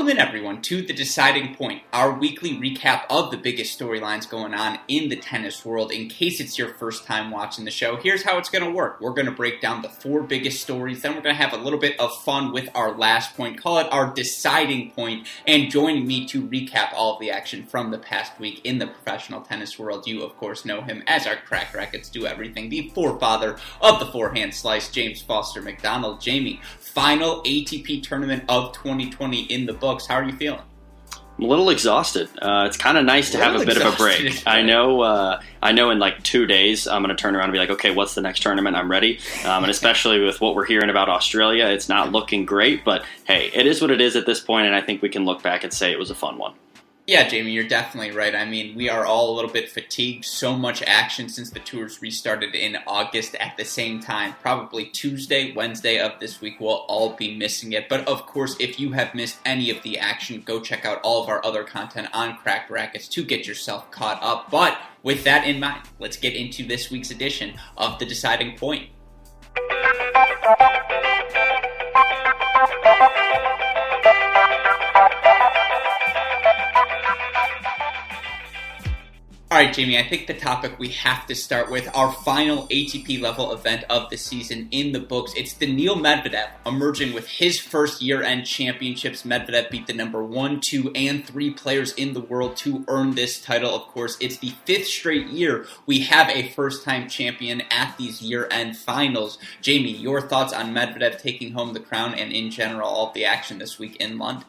Welcome in, everyone, to The Deciding Point, our weekly recap of the biggest storylines going on in the tennis world. In case it's your first time watching the show, here's how it's going to work. We're going to break down the four biggest stories, then we're going to have a little bit of fun with our last point, call it our deciding point, and joining me to recap all of the action from the past week in the professional tennis world. You, of course, know him as our Cracked Racquets Do Everything, the forefather of the forehand slice, James Foster McDonald. Jamie, final ATP tournament of 2020 in the books. How are you feeling? I'm a little exhausted. Uh, it's kind of nice to have a bit of a break. I know. Uh, I know. In like two days, I'm going to turn around and be like, "Okay, what's the next tournament? I'm ready." Um, and especially with what we're hearing about Australia, it's not looking great. But hey, it is what it is at this point, and I think we can look back and say it was a fun one. Yeah, Jamie, you're definitely right. I mean, we are all a little bit fatigued. So much action since the tours restarted in August at the same time. Probably Tuesday, Wednesday of this week, we'll all be missing it. But of course, if you have missed any of the action, go check out all of our other content on Cracked Racquets to get yourself caught up. But with that in mind, let's get into this week's edition of The Deciding Point. All right, Jamie, I think the topic we have to start with our final ATP level event of the season in the books. It's the Daniil Medvedev emerging with his first year end championships. Medvedev beat the number one, two, and three players in the world to earn this title. Of course, it's the fifth straight year we have a first time champion at these year end finals. Jamie, your thoughts on Medvedev taking home the crown and in general all the action this week in London?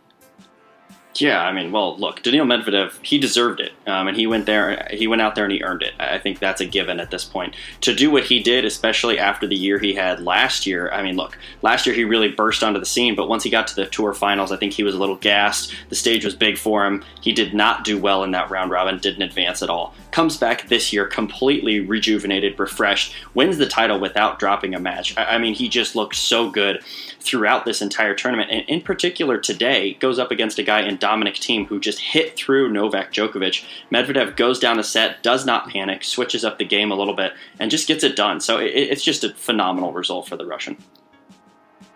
Yeah, I mean, well, look, Daniil Medvedev, he deserved it, um, and he went there, he went out there and he earned it. I think that's a given at this point. To do what he did, especially after the year he had last year, I mean, look, last year he really burst onto the scene, but once he got to the tour finals, I think he was a little gassed. The stage was big for him. He did not do well in that round robin, didn't advance at all. Comes back this year completely rejuvenated, refreshed, wins the title without dropping a match. I, I mean, he just looked so good throughout this entire tournament, and in particular today, goes up against a guy in Dominic Thiem who just hit through Novak Djokovic. Medvedev goes down a set, does not panic, switches up the game a little bit, and just gets it done. So it, it's just a phenomenal result for the Russian.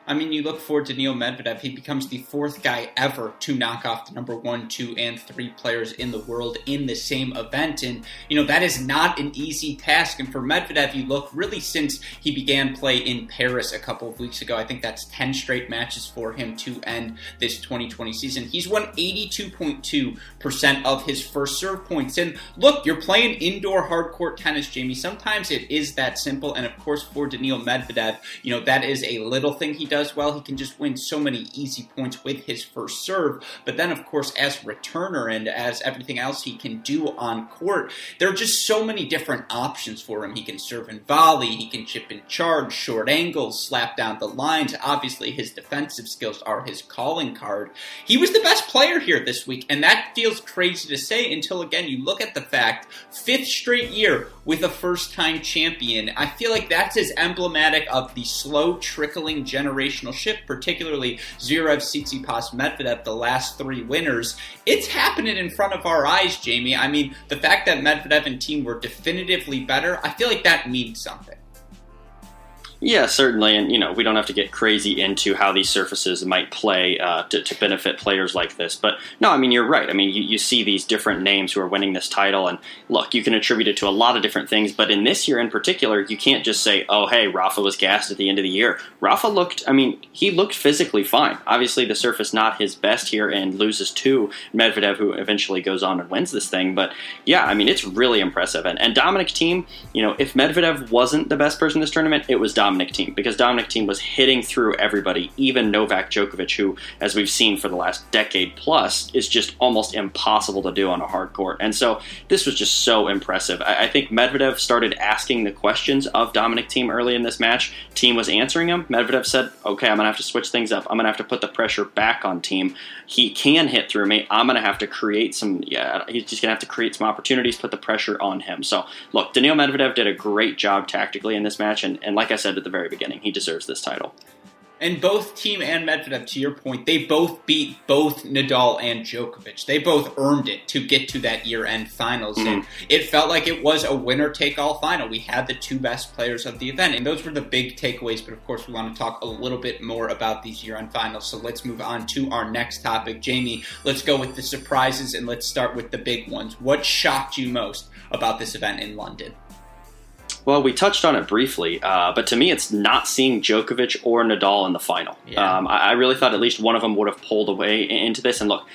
I mean, you look forward to Daniil Medvedev. He becomes the fourth guy ever to knock off the number one, two, and three players in the world in the same event. And, you know, that is not an easy task. And for Medvedev, you look really since he began play in Paris a couple of weeks ago. I think that's 10 straight matches for him to end this 2020 season. He's won 82.2% of his first serve points. And look, you're playing indoor hard court tennis, Jamie. Sometimes it is that simple. And of course, for Daniil Medvedev, you know, that is a little thing he does does well, he can just win so many easy points with his first serve. But then, of course, as returner and as everything else he can do on court, there are just so many different options for him. He can serve and volley, he can chip and charge, short angles, slap down the lines. Obviously, his defensive skills are his calling card. He was the best player here this week, and that feels crazy to say until again you look at the fact fifth straight year with a first time champion. I feel like that's as emblematic of the slow trickling generation generational shift, particularly Zverev, Tsitsipas, Medvedev, the last three winners. It's happening in front of our eyes, Jamie. I mean, the fact that Medvedev and Thiem were definitively better, I feel like that means something. Yeah, certainly, and you know we don't have to get crazy into how these surfaces might play uh, to, to, benefit players like this. But no, I mean you're right. I mean you, you see these different names who are winning this title, and look, you can attribute it to a lot of different things. But in this year in particular, you can't just say, "Oh, hey, Rafa was gassed at the end of the year." Rafa looked, I mean, he looked physically fine. Obviously, the surface not his best here, and loses to Medvedev, who eventually goes on and wins this thing. But yeah, I mean it's really impressive. And, and Dominic Thiem, you know, if Medvedev wasn't the best person this tournament, it was Dominic. Dominic Thiem because Dominic Thiem was hitting through everybody, even Novak Djokovic, who, as we've seen for the last decade plus, is just almost impossible to do on a hard court. And so this was just so impressive. I, I think Medvedev started asking the questions of Dominic Thiem early in this match. Thiem was answering them. Medvedev said, "Okay, I'm gonna have to switch things up. I'm gonna have to put the pressure back on Thiem. He can hit through me. I'm gonna have to create some. Yeah, he's just gonna have to create some opportunities, put the pressure on him. So look, Daniil Medvedev did a great job tactically in this match, and, and like I said at the very beginning. He deserves this title. And both Thiem and Medvedev, to your point, they both beat both Nadal and Djokovic. They both earned it to get to that year-end finals, mm-hmm. and it felt like it was a winner-take-all final. We had the two best players of the event, and those were the big takeaways. But of course, we want to talk a little bit more about these year-end finals. So let's move on to our next topic, Jamie. Let's go with the surprises, and let's start with the big ones. What shocked you most about this event in London? Well, we touched on it briefly, uh, but to me, it's not seeing Djokovic or Nadal in the final. Yeah. Um, I, I, really thought at least one of them would have pulled away into this. And look,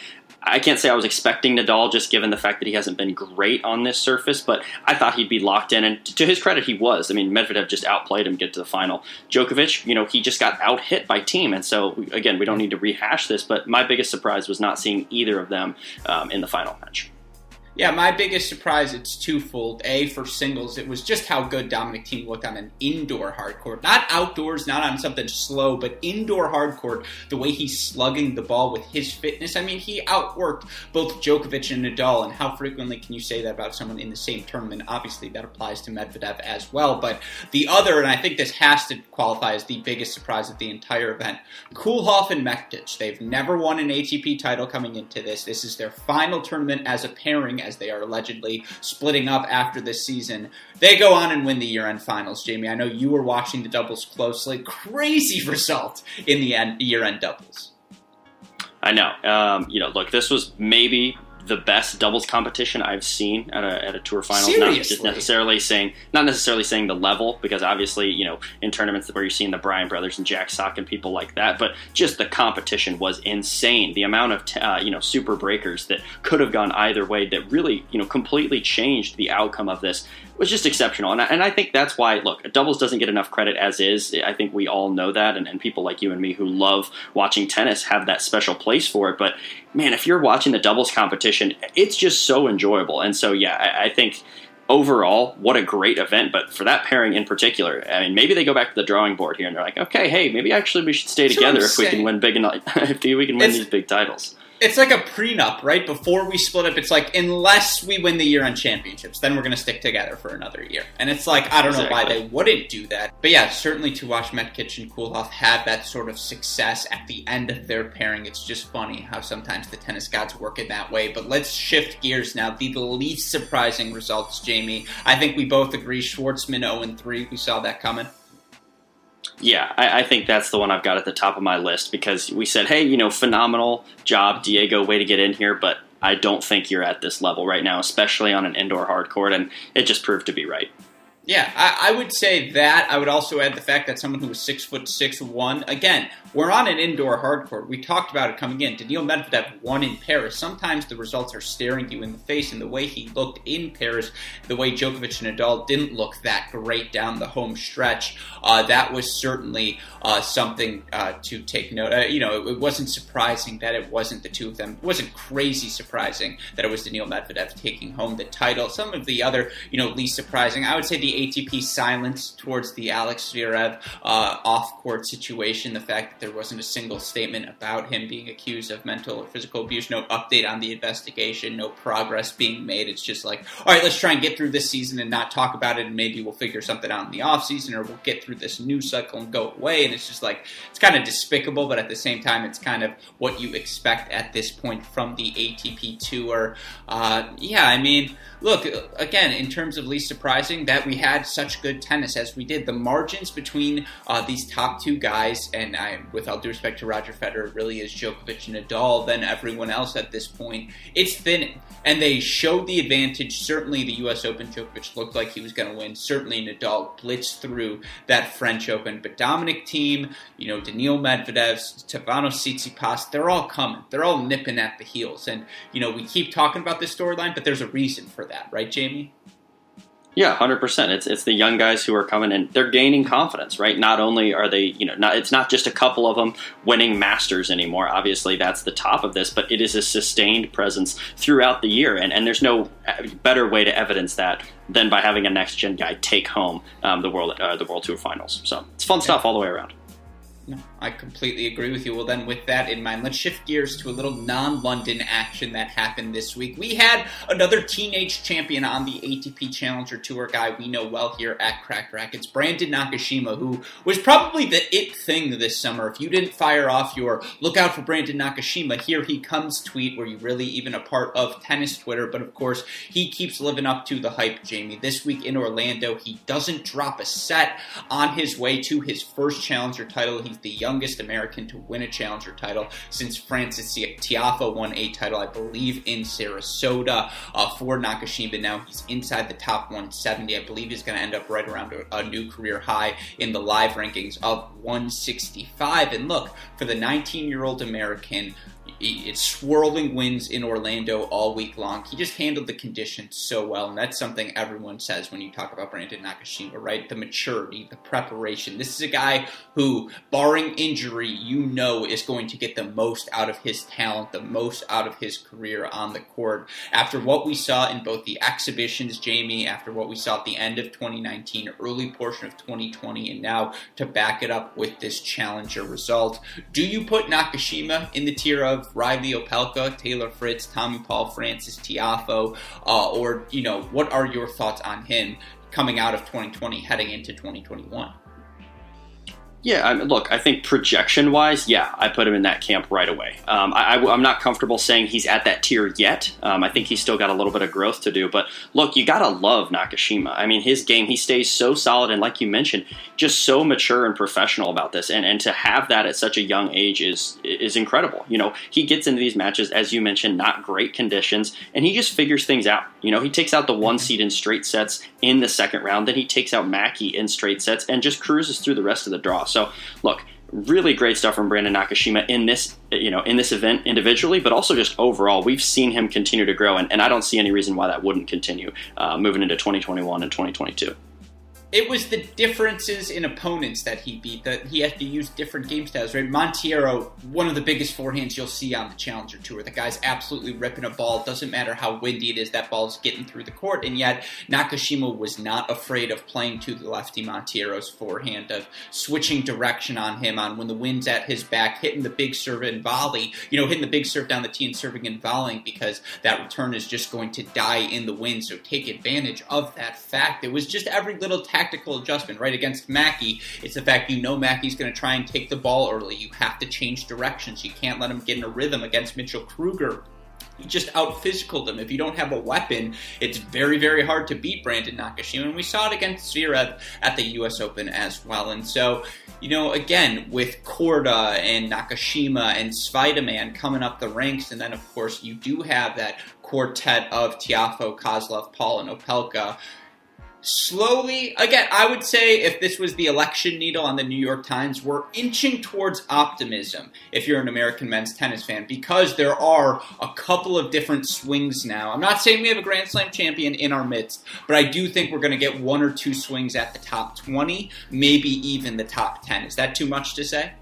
I can't say I was expecting Nadal just given the fact that he hasn't been great on this surface, but I thought he'd be locked in. And to his credit, he was. I mean, Medvedev just outplayed him get to the final. Djokovic, you know, he just got out hit by Thiem. And so, again, we don't need to rehash this, but my biggest surprise was not seeing either of them um, in the final match. Yeah, my biggest surprise it's twofold. A for singles, it was just how good Dominic Thiem looked on an indoor hard court, not outdoors, not on something slow, but indoor hard court. The way he's slugging the ball with his fitness, I mean, he outworked both Djokovic and Nadal. And how frequently can you say that about someone in the same tournament? Obviously, that applies to Medvedev as well. But the other, and I think this has to qualify as the biggest surprise of the entire event, Koolhof and Mektic. They've never won an ATP title coming into this. This is their final tournament as a pairing as they are allegedly splitting up after this season. They go on and win the year end finals, Jamie. I know you were watching the doubles closely. Crazy result in the year end doubles. I know. Um, you know, look, this was maybe the best doubles competition I've seen at a, at a tour final. Seriously? Not just necessarily saying, not necessarily saying the level, because obviously, you know, in tournaments where you're seeing the Bryan brothers and Jack Sock and people like that, but just the competition was insane. The amount of, uh, you know, super breakers that could have gone either way that really, you know, completely changed the outcome of this was just exceptional. And I, and I think that's why, look, doubles doesn't get enough credit as is. I think we all know that. And, and people like you and me who love watching tennis have that special place for it. But man, if you're watching the doubles competition, it's just so enjoyable. And so, yeah, I, I think overall, what a great event. But for that pairing in particular, I mean, maybe they go back to the drawing board here and they're like, okay, hey, maybe actually we should stay together if we can win big enough, if we can win it's, these big titles it's like a prenup, right? Before we split up, it's like unless we win the year on championships, then we're going to stick together for another year. And it's like I don't exactly. know why they wouldn't do that, but yeah, certainly to watch Mektic and Koolhof have that sort of success at the end of their pairing, it's just funny how sometimes the tennis gods work in that way. But let's shift gears now. The least surprising results, Jamie. I think we both agree. Schwartzman 0 and 3. We saw that coming. Yeah, I, I, think that's the one I've got at the top of my list because we said, hey, you know, phenomenal job, Diego, way to get in here, but I don't think you're at this level right now, especially on an indoor hard court, and it just proved to be right. Yeah, I, I, would say that. I would also add the fact that someone who was six foot six won. Again, we're on an indoor hard court. We talked about it coming in. Daniil Medvedev won in Paris. Sometimes the results are staring you in the face, and the way he looked in Paris, the way Djokovic and Nadal didn't look that great down the home stretch, uh, that was certainly uh, something uh, to take note. Uh, you know, it, it, wasn't surprising that it wasn't the two of them. It wasn't crazy surprising that it was Daniil Medvedev taking home the title. Some of the other, you know, least surprising, I would say the ATP silence towards the Alex Zverev uh, off-court situation. The fact that there wasn't a single statement about him being accused of mental or physical abuse. No update on the investigation. No progress being made. It's just like, all right, let's try and get through this season and not talk about it, and maybe we'll figure something out in the off season, or we'll get through this news cycle and go away. And it's just like it's kind of despicable, but at the same time, it's kind of what you expect at this point from the ATP Tour. Uh, yeah, I mean look, again, in terms of least surprising, that we had such good tennis as we did. The margins between uh, these top two guys, and I, with all due respect to Roger Federer, really is Djokovic and Nadal than everyone else at this point. It's thinning, and they showed the advantage. Certainly, the U.S. Open, Djokovic looked like he was going to win. Certainly, Nadal blitzed through that French Open, but Dominic Thiem, you know, Daniil Medvedev, Stefanos Tsitsipas, they're all coming. They're all nipping at the heels, and you know, we keep talking about this storyline, but there's a reason for that, right, Jamie? Yeah, hundred percent. It's it's the young guys who are coming in. They're gaining confidence, right? Not only are they, you know, not it's not just a couple of them winning masters anymore. Obviously, that's the top of this, but it is a sustained presence throughout the year, and and there's no better way to evidence that than by having a next gen guy take home um, the world uh, the World Tour Finals. So it's fun stuff all the way around. I completely agree with you. Well, then, with that in mind, let's shift gears to a little non London action that happened this week. We had another teenage champion on the ATP Challenger Tour, guy we know well here at Cracked Racquets, Brandon Nakashima, who was probably the it thing this summer. If you didn't fire off your look out for Brandon Nakashima, here he comes tweet, were you really even a part of tennis Twitter? But of course, he keeps living up to the hype, Jamie. This week in Orlando, he doesn't drop a set on his way to his first challenger title. He's the young youngest American to win a challenger title since Frances Tiafoe won a title, I believe, in Sarasota uh, for Nakashima. Now he's inside the top 170. I believe he's going to end up right around a, a new career high in the live rankings of 165. And look, for the 19 year old American, it's swirling winds in Orlando all week long. He just handled the conditions so well, and that's something everyone says when you talk about Brandon Nakashima, right? The maturity, the preparation. This is a guy who, barring injury, you know is going to get the most out of his talent, the most out of his career on the court. After what we saw in both the exhibitions, Jamie, after what we saw at the end of 2019, early portion of 2020, and now to back it up with this challenger result, do you put Nakashima in the tier of Reilly Opelka, Taylor Fritz, Tommy Paul, Frances Tiafoe, uh, or you know, what are your thoughts on him coming out of 2020, heading into 2021? Yeah, I mean, look, I think projection wise, yeah, I put him in that camp right away. Um, I, am not comfortable saying he's at that tier yet. Um, I think he's still got a little bit of growth to do. But look, you got to love Nakashima. I mean, his game, he stays so solid. And like you mentioned, just so mature and professional about this. And, and to have that at such a young age is, is incredible. You know, he gets into these matches, as you mentioned, not great conditions, and he just figures things out. You know, he takes out the one seed in straight sets in the second round, then he takes out Mackey in straight sets and just cruises through the rest of the draw. So, look, really great stuff from Brandon Nakashima in this, you know, in this event individually, but also just overall. We've seen him continue to grow, and, and I don't see any reason why that wouldn't continue uh, moving into 2021 and 2022 it was the differences in opponents that he beat that he had to use different game styles right? Monteiro one of the biggest forehands you'll see on the challenger tour. The guy's absolutely ripping a ball. Doesn't matter how windy it is that ball's getting through the court. And yet nakashima was not afraid of playing to the lefty monteiro's forehand of switching direction on him on when the wind's at his back hitting the big serve and volley you know hitting the big serve down the tee and serving and volleying because that return is just going to die in the wind. So take advantage of that fact. It was just every little tactical adjustment, right? Against Mackey, it's the fact you know Mackey's going to try and take the ball early. You have to change directions. You can't let him get in a rhythm against Mitchell Krueger. you just out physical them. If you don't have a weapon, it's very, very hard to beat Brandon Nakashima. And we saw it against Zverev at the U.S. Open as well. And so, you know, again, with Korda and Nakashima and Svajda coming up the ranks, and then, of course, you do have that quartet of Tiafoe, Kozlov, Paul, and Opelka slowly again i would say if this was the election needle on the new york times we're inching towards optimism if you're an american men's tennis fan because there are a couple of different swings now. I'm not saying we have a grand slam champion in our midst but i do think we're going to get one or two swings at the top 20 maybe even the top 10 is that too much to say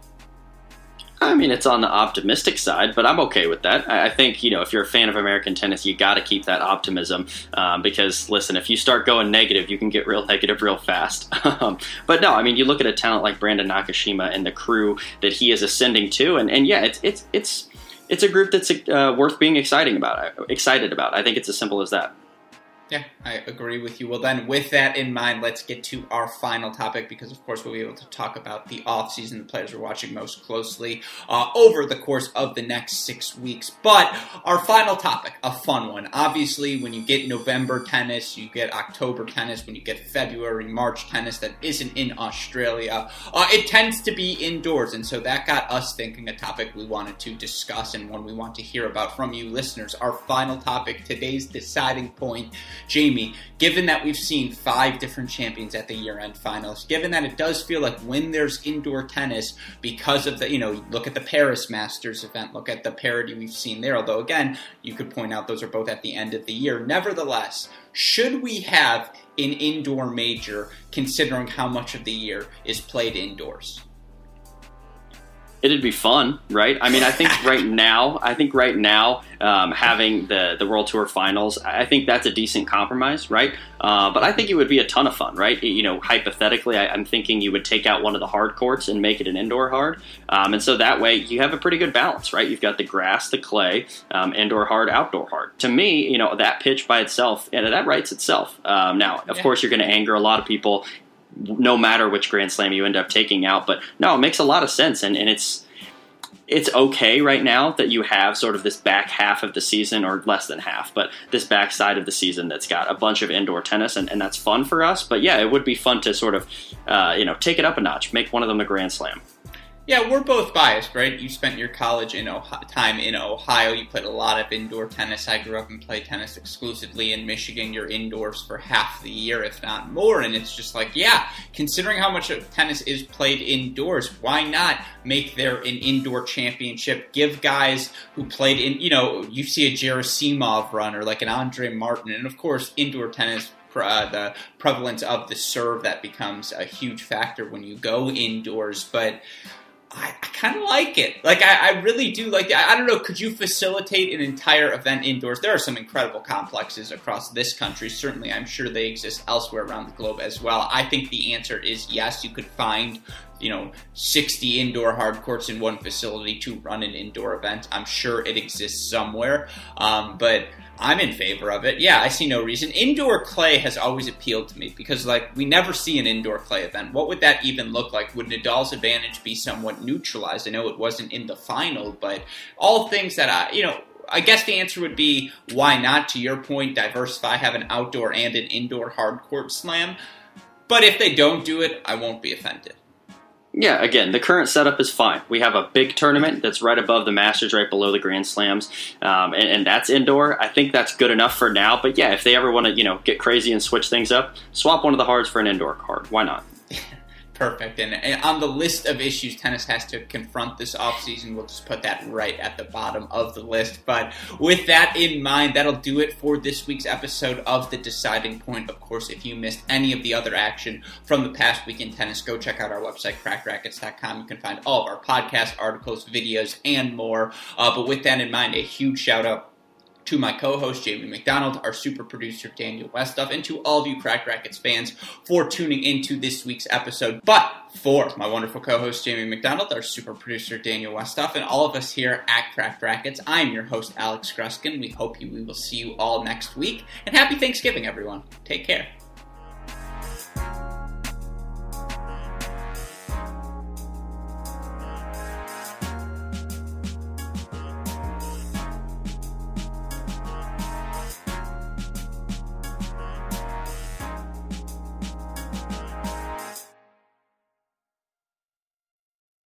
I mean, it's on the optimistic side, but I'm okay with that. I think, you know, if you're a fan of American tennis, you got to keep that optimism um, because, listen, if you start going negative, you can get real negative real fast. Um, but no, I mean, you look at a talent like Brandon Nakashima and the crew that he is ascending to, and, and yeah, it's it's it's it's a group that's uh, worth being exciting about. Excited about. I think it's as simple as that. Yeah, I agree with you. Well, then, with that in mind, let's get to our final topic because, of course, we'll be able to talk about the offseason, the players we're watching most closely uh, over the course of the next six weeks. But our final topic, a fun one. Obviously, when you get November tennis, you get October tennis, when you get February, March tennis that isn't in Australia, uh, it tends to be indoors. And so that got us thinking a topic we wanted to discuss and one we want to hear about from you listeners. Our final topic, today's deciding point Jamie, given that we've seen five different champions at the year end finals, given that it does feel like when there's indoor tennis, because of the, you know, look at the Paris Masters event, look at the parity we've seen there, although again, you could point out those are both at the end of the year. Nevertheless, should we have an indoor major considering how much of the year is played indoors? It'd be fun, right? I mean, I think right now, I think right now, um, having the the World Tour Finals, I think that's a decent compromise, right? Uh, but I think it would be a ton of fun, right? You know, hypothetically, I, am thinking you would take out one of the hard courts and make it an indoor hard, um, and so that way you have a pretty good balance, right? You've got the grass, the clay, um, indoor hard, outdoor hard. To me, you know, that pitch by itself, and that writes itself. Um, now, of yeah. course, you're going to anger a lot of people no matter which Grand Slam you end up taking out. But no, it makes a lot of sense, and, and it's it's okay right now that you have sort of this back half of the season, or less than half, but this back side of the season that's got a bunch of indoor tennis, and, and that's fun for us. But yeah, it would be fun to sort of, uh, you know, take it up a notch, make one of them a Grand Slam. Yeah, we're both biased, right? You spent your college in Ohio, time in Ohio. You played a lot of indoor tennis. I grew up and played tennis exclusively in Michigan. You're indoors for half the year, if not more. And it's just like, yeah, considering how much tennis is played indoors, why not make there an indoor championship? Give guys who played in, you know, you see a Gerasimov run or like an Andre Martin, and of course, indoor tennis uh, the prevalence of the serve that becomes a huge factor when you go indoors. But I, I kind of like it. Like I, I, really do like. I, I don't know. Could you facilitate an entire event indoors? There are some incredible complexes across this country. Certainly, I'm sure they exist elsewhere around the globe as well. I think the answer is yes. You could find you know 60 indoor hard courts in one facility to run an indoor event. I'm sure it exists somewhere, um, but I'm in favor of it. Yeah, I see no reason. Indoor clay has always appealed to me because, like, we never see an indoor clay event. What would that even look like? Would Nadal's advantage be somewhat neutralized? I know it wasn't in the final, but all things that I, you know, I guess the answer would be why not? To your point, diversify, have an outdoor and an indoor hard court slam. But if they don't do it, I won't be offended. Yeah, again, the current setup is fine. We have a big tournament that's right above the Masters, right below the Grand Slams, um, and, and, that's indoor. I think that's good enough for now. But yeah, if they ever want to, you know, get crazy and switch things up, swap one of the hards for an indoor card. Why not? Perfect. And, and, on the list of issues tennis has to confront this offseason, we'll just put that right at the bottom of the list. But with that in mind, that'll do it for this week's episode of The Deciding Point. Of course, if you missed any of the other action from the past week in tennis, go check out our website, crackedracquets.com. You can find all of our podcasts, articles, videos, and more. Uh, but with that in mind, a huge shout out to my co-host Jamie McDonald, our super producer Daniel Westoff, and to all of you Cracked Racquets fans for tuning into this week's episode. But for my wonderful co-host Jamie McDonald, our super producer Daniel Westoff, and all of us here at Cracked Racquets, I'm your host Alex Gruskin. We hope you we will see you all next week, and happy Thanksgiving, everyone. Take care.